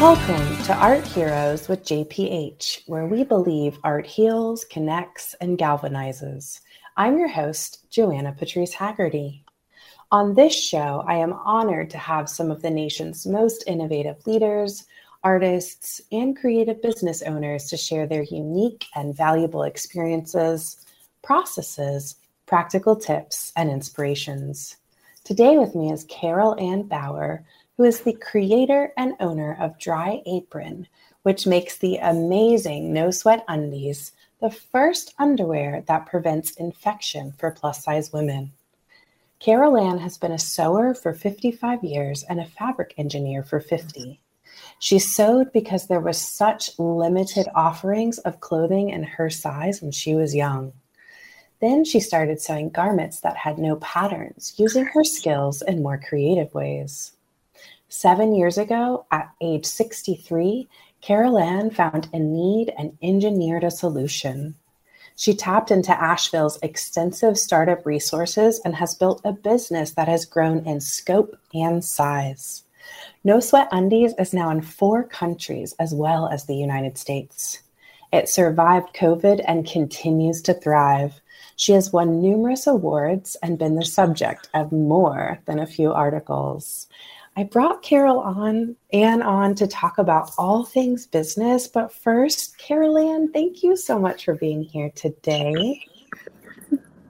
Welcome to Art Heroes with JPH, where we believe art heals, connects, and galvanizes. I'm your host, Joanna Patrice Haggerty. On this show, I am honored to have some of the nation's most innovative leaders, artists, and creative business owners to share their unique and valuable experiences, processes, practical tips, and inspirations. Today with me is CarolAnn Bower, who is the creator and owner of Dry Apron, which makes the amazing No Sweat Undies the first underwear that prevents infection for plus size women. CarolAnn has been a sewer for 55 years and a fabric engineer for 50. She sewed because there was such limited offerings of clothing in her size when she was young. Then she started sewing garments that had no patterns, using her skills in more creative ways. Seven years ago, at age 63, CarolAnn found a need and engineered a solution. She tapped into Asheville's extensive startup resources and has built a business that has grown in scope and size. No Sweat Undies is now in four countries as well as the United States. It survived COVID and continues to thrive. She has won numerous awards and been the subject of more than a few articles. I brought Carol on and on to talk about all things business. But first, CarolAnn, thank you so much for being here today.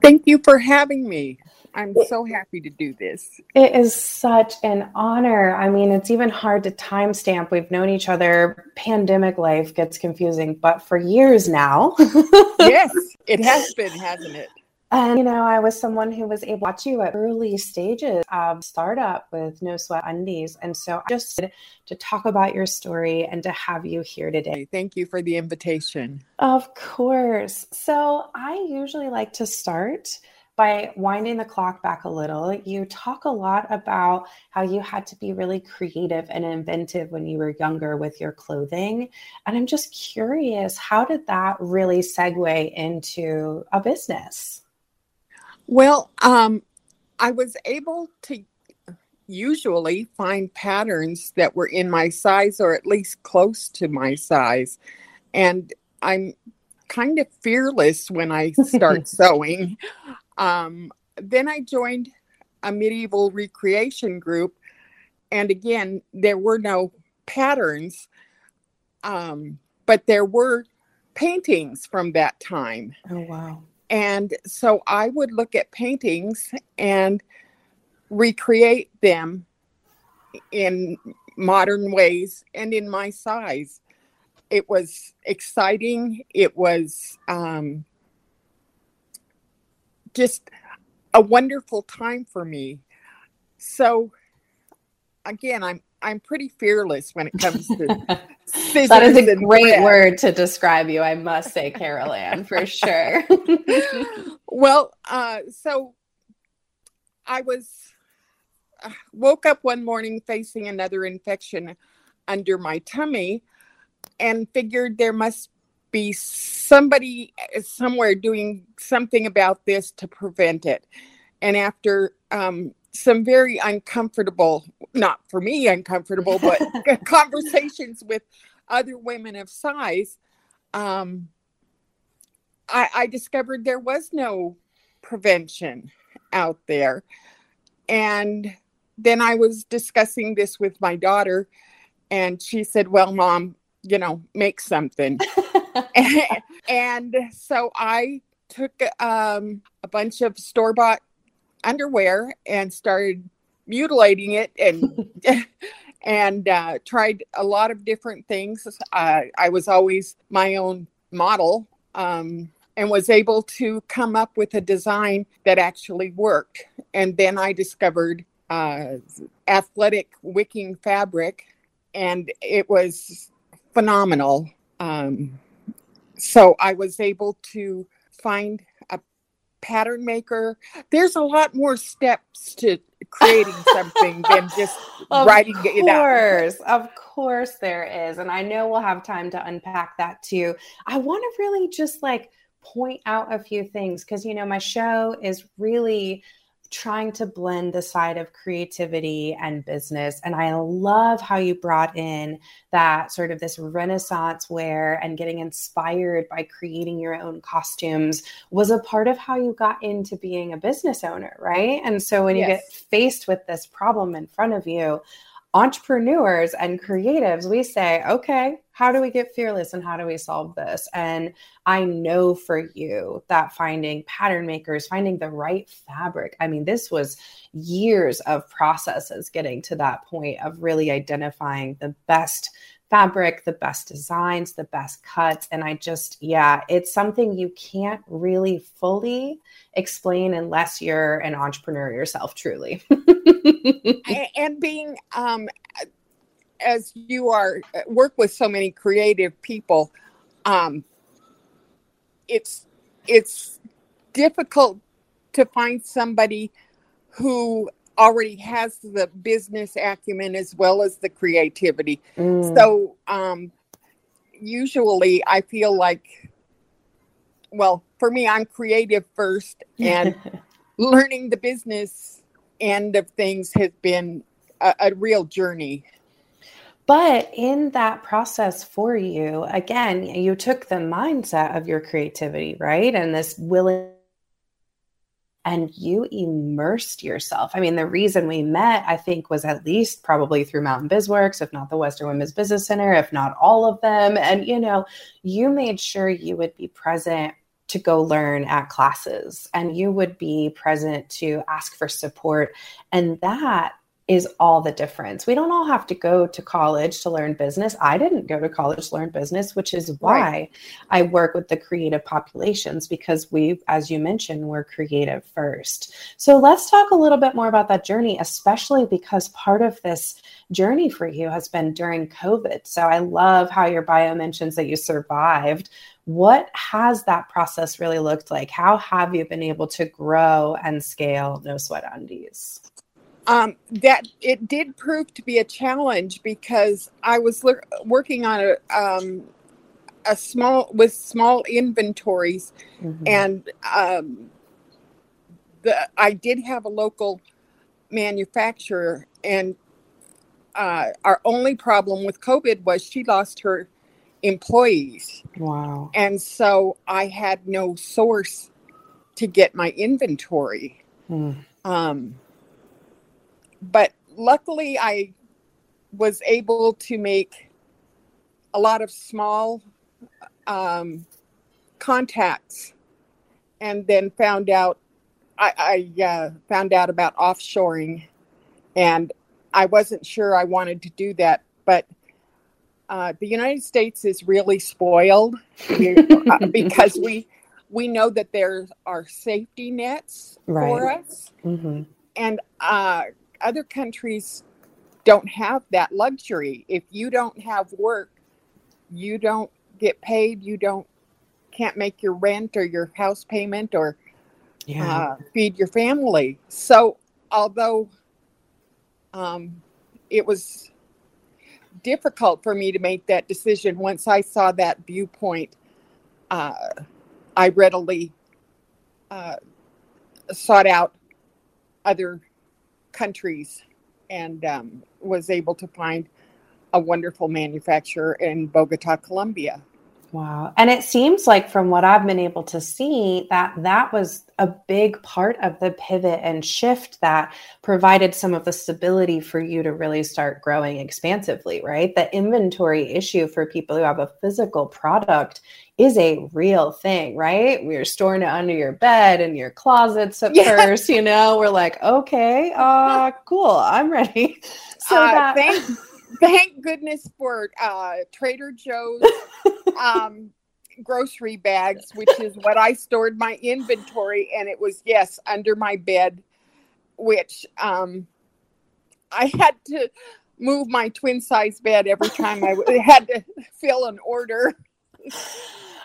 Thank you for having me. I'm so happy to do this. It is such an honor. I mean, it's even hard to timestamp. We've known each other. Pandemic life gets confusing, but for years now. yes, it has been, hasn't it? And, you know, I was someone who was able to watch you at early stages of startup with No Sweat Undies. And so I just to talk about your story and to have you here today. Thank you for the invitation. Of course. So I usually like to start by winding the clock back a little, you talk a lot about how you had to be really creative and inventive when you were younger with your clothing. And I'm just curious, how did that really segue into a business? Well, um, I was able to usually find patterns that were in my size or at least close to my size. And I'm kind of fearless when I start sewing. Um, then I joined a medieval recreation group, and again, there were no patterns, um, but there were paintings from that time. Oh, wow. And so I would look at paintings and recreate them in modern ways and in my size. It was exciting. It was um, just a wonderful time for me. So again, I'm I'm pretty fearless when it comes to that is a great word to describe you, I must say, CarolAnn, for sure. well, uh, so I was uh, woke up one morning facing another infection under my tummy and figured there must be somebody uh, somewhere doing something about this to prevent it. And after um, some very uncomfortable, not for me uncomfortable, but conversations with other women of size, um, I, I discovered there was no prevention out there. And then I was discussing this with my daughter, and she said, Well, mom, you know, make something. and so I took um, a bunch of store bought underwear and started mutilating it and and uh, tried a lot of different things. Uh, I was always my own model um, and was able to come up with a design that actually worked. And then I discovered uh, athletic wicking fabric, and it was phenomenal. Um, so I was able to find pattern maker. There's a lot more steps to creating something than just writing it out. Of course, of course there is. And I know we'll have time to unpack that too. I want to really just like point out a few things because you know my show is really trying to blend the side of creativity and business. And I love how you brought in that sort of this renaissance wear and getting inspired by creating your own costumes was a part of how you got into being a business owner, right? And so when yes. you get faced with this problem in front of you, entrepreneurs and creatives, we say, okay, how do we get fearless and how do we solve this? And I know for you that finding pattern makers, finding the right fabric, I mean, this was years of processes getting to that point of really identifying the best fabric, the best designs, the best cuts. And I just, yeah, it's something you can't really fully explain unless you're an entrepreneur yourself, truly. and being, um, as you are, work with so many creative people, um, it's, it's difficult to find somebody who already has the business acumen as well as the creativity. Mm. So um, usually I feel like, well, for me, I'm creative first, and learning the business end of things has been a, a real journey. But in that process for you, again, you took the mindset of your creativity, right? And this willing and you immersed yourself. I mean, the reason we met, I think, was at least probably through Mountain Bizworks, if not the Western Women's Business Center, if not all of them. And, you know, you made sure you would be present to go learn at classes and you would be present to ask for support. And that is all the difference. We don't all have to go to college to learn business. I didn't go to college to learn business, which is why right. I work with the creative populations because we, as you mentioned, we're creative first. So let's talk a little bit more about that journey, especially because part of this journey for you has been during COVID. So I love how your bio mentions that you survived. What has that process really looked like? How have you been able to grow and scale No Sweat Undies? Um, that it did prove to be a challenge because I was le- working on a um, a small with small inventories, mm-hmm. and um, the I did have a local manufacturer, and uh, our only problem with COVID was she lost her employees. Wow! And so I had no source to get my inventory. Mm. Um, but luckily I was able to make a lot of small um, contacts and then found out I, I uh, found out about offshoring and I wasn't sure I wanted to do that, but uh, the United States is really spoiled uh, because we we know that there are safety nets right. for us, mm-hmm. and uh, other countries don't have that luxury. If you don't have work, you don't get paid, you don't can't make your rent or your house payment or yeah. uh, feed your family. So although um, it was difficult for me to make that decision once I saw that viewpoint, uh, I readily uh, sought out other countries and um, was able to find a wonderful manufacturer in Bogota, Colombia. Wow. And it seems like from what I've been able to see that that was a big part of the pivot and shift that provided some of the stability for you to really start growing expansively, right? The inventory issue for people who have a physical product is a real thing, right? We're storing it under your bed and your closets at yeah. first, you know. We're like, okay, uh, cool, I'm ready. So uh, that thank, thank goodness for uh, Trader Joe's um, grocery bags, which is what I stored my inventory, and it was yes under my bed, which um, I had to move my twin size bed every time I had to fill an order.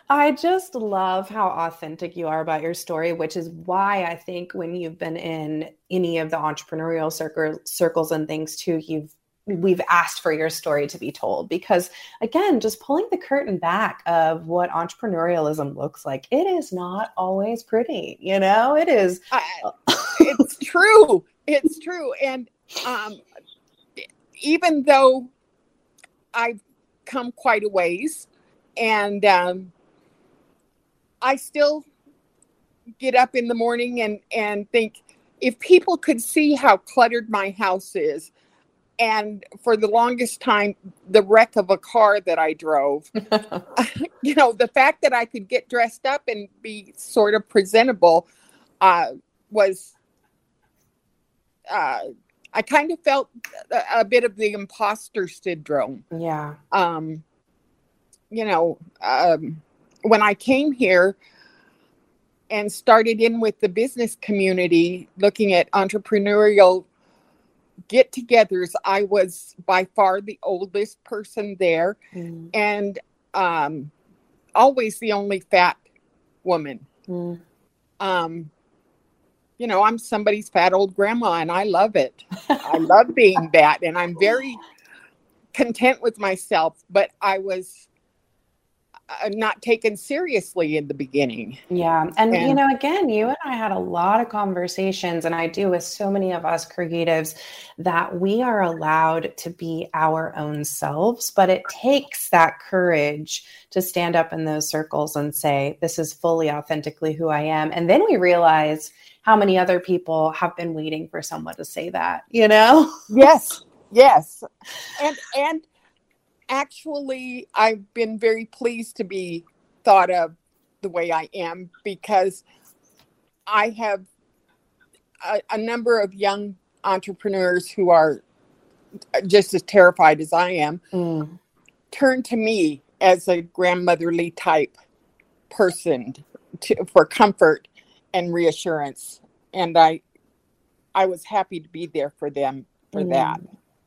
I just love how authentic you are about your story, which is why I think when you've been in any of the entrepreneurial circle, circles and things too, you've we've asked for your story to be told because again just pulling the curtain back of what entrepreneurialism looks like it is not always pretty you know it is I, it's true. It's true. And um, even though I've come quite a ways, and um, I still get up in the morning and and think if people could see how cluttered my house is and for the longest time the wreck of a car that i drove. You know the fact that i could get dressed up and be sort of presentable uh, was uh, i kind of felt a, a, bit of the imposter syndrome. Yeah. Um you know um, when i came here and started in with the business community looking at entrepreneurial get togethers. I was by far the oldest person there mm. and um, always the only fat woman. Mm. Um, you know, I'm somebody's fat old grandma and I love it. I love being that and I'm very content with myself, but I was uh, not taken seriously in the beginning. Yeah. And, and, you know, again, you and I had a lot of conversations, and I do with so many of us creatives, that we are allowed to be our own selves, but it takes that courage to stand up in those circles and say, This is fully authentically who I am. And then we realize how many other people have been waiting for someone to say that, you know? Yes. Yes. And, and, actually, I've been very pleased to be thought of the way I am because I have a, a number of young entrepreneurs who are just as terrified as I am mm. turn to me as a grandmotherly type person to, for comfort and reassurance and i i was happy to be there for them for mm. that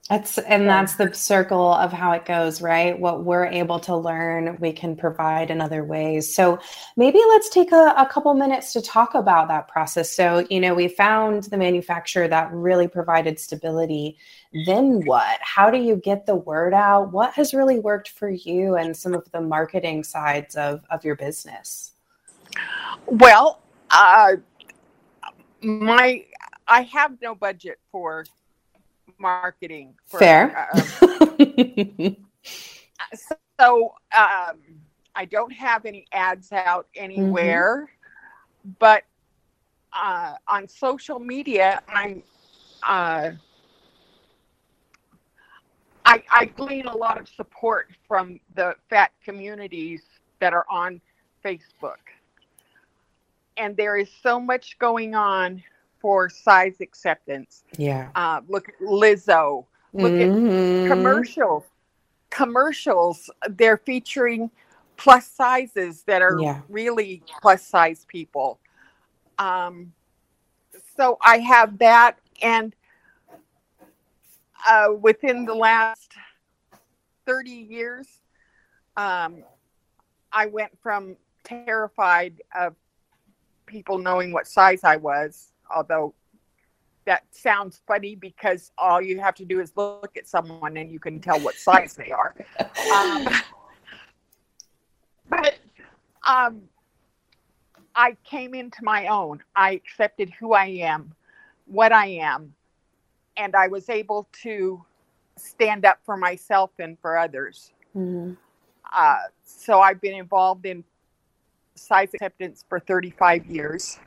that's and that's the circle of how it goes, right? What we're able to learn, we can provide in other ways. So maybe let's take a, a, couple minutes to talk about that process. So, you know, we found the manufacturer that really provided stability. Then what? How do you get the word out? What has really worked for you and some of the marketing sides of, of your business? Well, uh, my I have no budget for marketing. For, Fair. Uh, so um, I don't have any ads out anywhere, mm-hmm. but uh, on social media, I'm. Uh, I, I glean a lot of support from the fat communities that are on Facebook. And there is so much going on for size acceptance. Yeah. Uh, look at Lizzo. Look mm-hmm. at commercials. Commercials. They're featuring plus sizes that are yeah. really plus size people. Um, so I have that, and uh, within the last thirty years, um, I went from terrified of people knowing what size I was although that sounds funny because all you have to do is look at someone and you can tell what size they are. Um, but um, I came into my own. I accepted who I am, what I am, and I was able to stand up for myself and for others. Mm-hmm. Uh, so I've been involved in size acceptance for 35 years.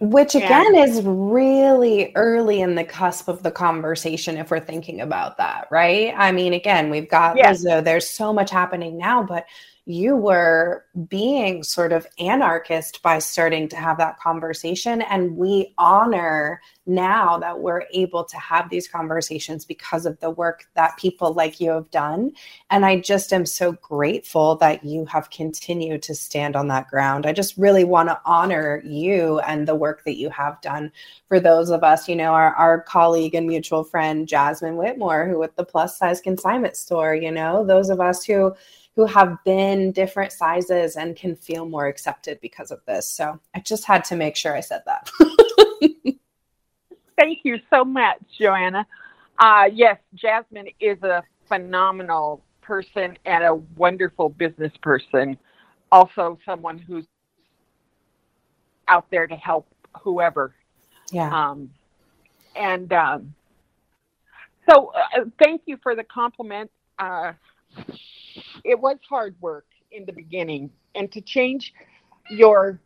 Which again and, is really early in the cusp of the conversation if we're thinking about that, right? I mean, again, we've got yes. Lizzo, there's so much happening now, but you were being sort of anarchist by starting to have that conversation. And we honor now that we're able to have these conversations because of the work that people like you have done. And I just am so grateful that you have continued to stand on that ground. I just really want to honor you and the work that you have done for those of us, you know, our, our colleague and mutual friend, Jasmine Whitmore, who with the plus size consignment store, you know, those of us who who have been different sizes and can feel more accepted because of this. So I just had to make sure I said that. Thank you so much, Joanna. Uh, yes, Jasmine is a phenomenal person and a wonderful business person. Also, someone who's out there to help whoever. Yeah. Um, and um, so, uh, thank you for the compliment. Uh, it was hard work in the beginning, and to change your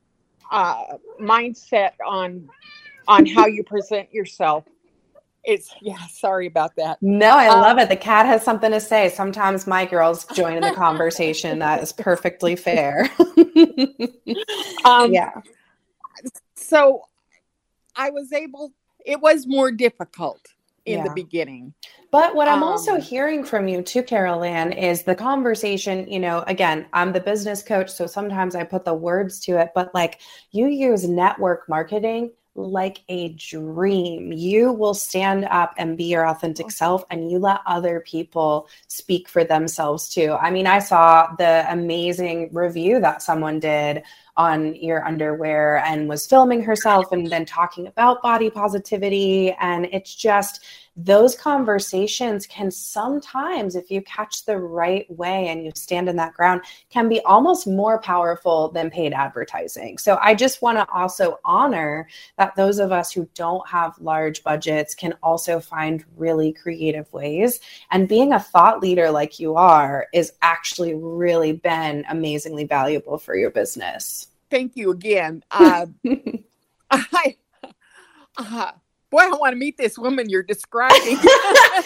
uh, mindset on on how you present yourself. It's yeah. Sorry about that. No, I Um, love it. The cat has something to say. Sometimes my girls join in the conversation. That is perfectly fair. Um, yeah. So, I was able. It was more difficult in the beginning. But what I'm also Um, hearing from you too, CarolAnn, is the conversation. You know, again, I'm the business coach, so sometimes I put the words to it, but like you use network marketing like a dream. You will stand up and be your authentic self, and you let other people speak for themselves too. I mean, I saw the amazing review that someone did on your underwear and was filming herself and then talking about body positivity. And it's just, those conversations can sometimes if you catch the right way and you stand in that ground can be almost more powerful than paid advertising. So i just want to also honor that those of us who don't have large budgets can also find really creative ways. And being a thought leader like you are is actually really been amazingly valuable for your business. Thank you again. Uh, I, uh, boy, I want to meet this woman you're describing.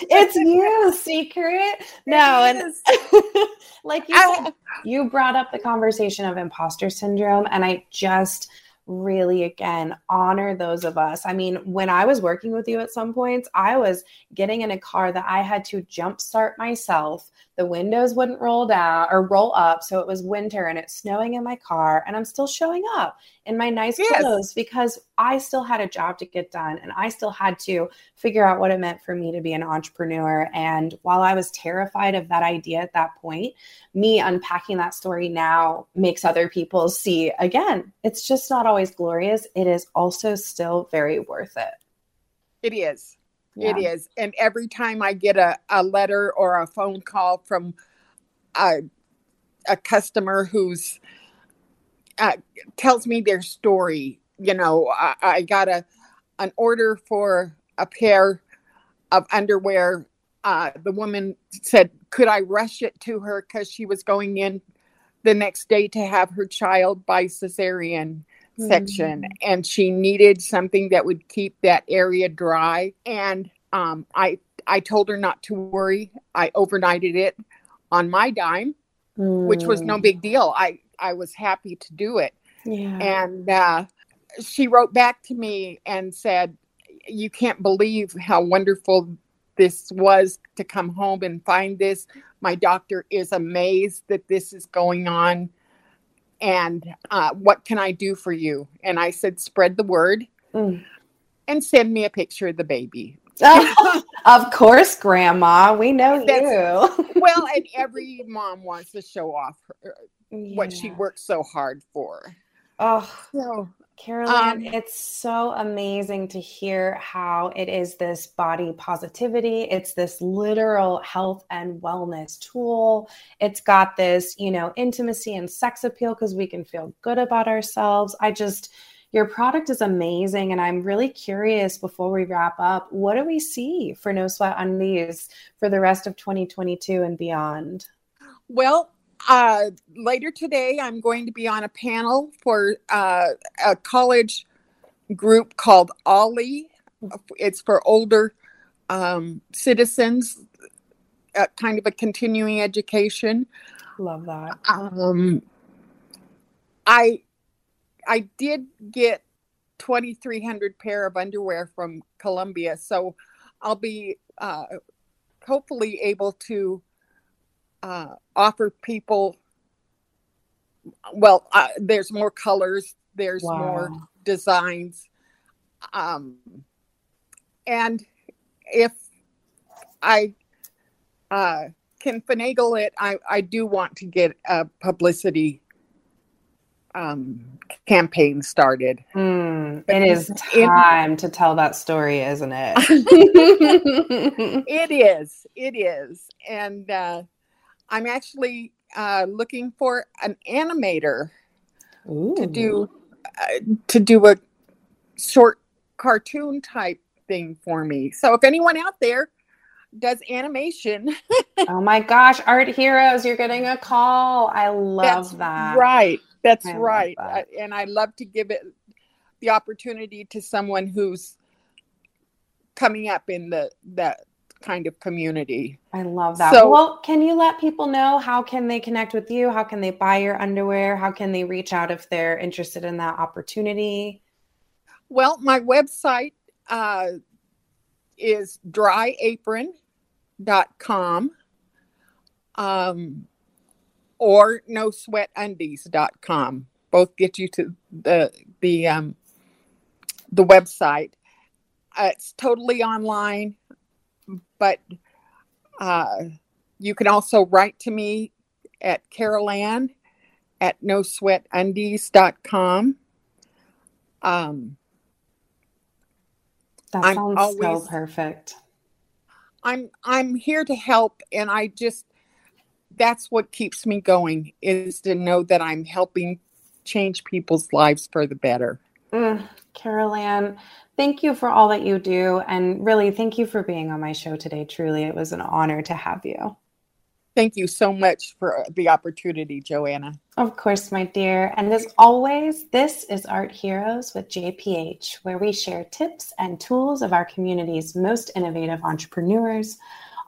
it's you, secret. No, and like you said, you brought up the conversation of imposter syndrome, and I just really again honor those of us. I mean, when I was working with you at some points, I was getting in a car that I had to jumpstart myself. The windows wouldn't roll down or roll up, so it was winter and it's snowing in my car, and I'm still showing up in my nice Yes. clothes because I still had a job to get done and I still had to figure out what it meant for me to be an entrepreneur. And while I was terrified of that idea at that point, me unpacking that story now makes other people see again, it's just not always glorious. It is also still very worth it. it is. Yeah. It is. And every time I get a, a letter or a phone call from a, a customer who's uh, tells me their story, you know, I, I got a an order for a pair of underwear. Uh, the woman said, "Could I rush it to her because she was going in the next day to have her child by cesarean section, Mm. and she needed something that would keep that area dry." And um, I I told her not to worry. I overnighted it on my dime, which was no Mm. big deal. I I was happy to do it Yeah. and uh, she wrote back to me and said you can't believe how wonderful this was to come home and find this my doctor is amazed that this is going on and uh, what can i do for you and i said spread the word Mm. and send me a picture of the baby of course, Grandma. We know you. well and every mom wants to show off her, what she Yeah. worked so hard for Oh, so Carolyn, Um, it's so amazing to hear how it is this body positivity. It's this literal health and wellness tool. It's got this, you know, intimacy and sex appeal because we can feel good about ourselves. I just, your product is amazing. And I'm really curious before we wrap up, what do we see for No Sweat On Undies for the rest of 2022 and beyond? Well, uh, later today, I'm going to be on a panel for uh, a college group called OLLI. It's for older um, citizens, uh, kind of a continuing education. Love that. Um, I I did get 2,300 pair of underwear from Colombia, so I'll be uh, hopefully able to uh, offer people. Well, uh, there's more colors. There's more designs, um, and if I uh, can finagle it, I, I do want to get a publicity um, campaign started. Hmm, it is time to tell that story, isn't it? It is, it is, and uh, I'm actually uh, looking for an animator to do uh, to do a short cartoon type thing for me. So if anyone out there does animation, oh my gosh, Art Heroes, you're getting a call. I love that's that. right. That's I right. that. I- and I love to give it the opportunity to someone who's coming up in the that kind of community. I love that. So- well, can you let people know how can they connect with you? How can they buy your underwear? How can they reach out if they're interested in that opportunity? Well, my website uh, is dryapron.com um, or nosweatundies.com. Both get you to the the um, the website. Uh, it's totally online, but uh, you can also write to me at Carol Ann at nosweatundies.com. Um, That I'm sounds always- so perfect. I'm I'm here to help and I just that's what keeps me going is to know that I'm helping change people's lives for the better. Mm, CarolAnn, thank you for all that you do. And really, thank you for being on my show today. Truly, it was an honor to have you. Thank you so much for the opportunity, Joanna. Of course, my dear. And as always, this is Art Heroes with JPH, where we share tips and tools of our community's most innovative entrepreneurs,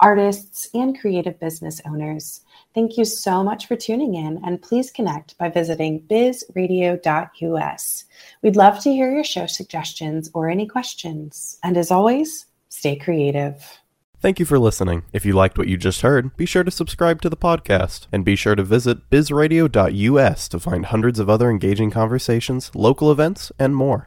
artists, and creative business owners. Thank you so much for tuning in, and please connect by visiting bizradio.us. We'd love to hear your show suggestions or any questions. And as always, stay creative. Thank you for listening. If you liked what you just heard, be sure to subscribe to the podcast and be sure to visit bizradio.us to find hundreds of other engaging conversations, local events, and more.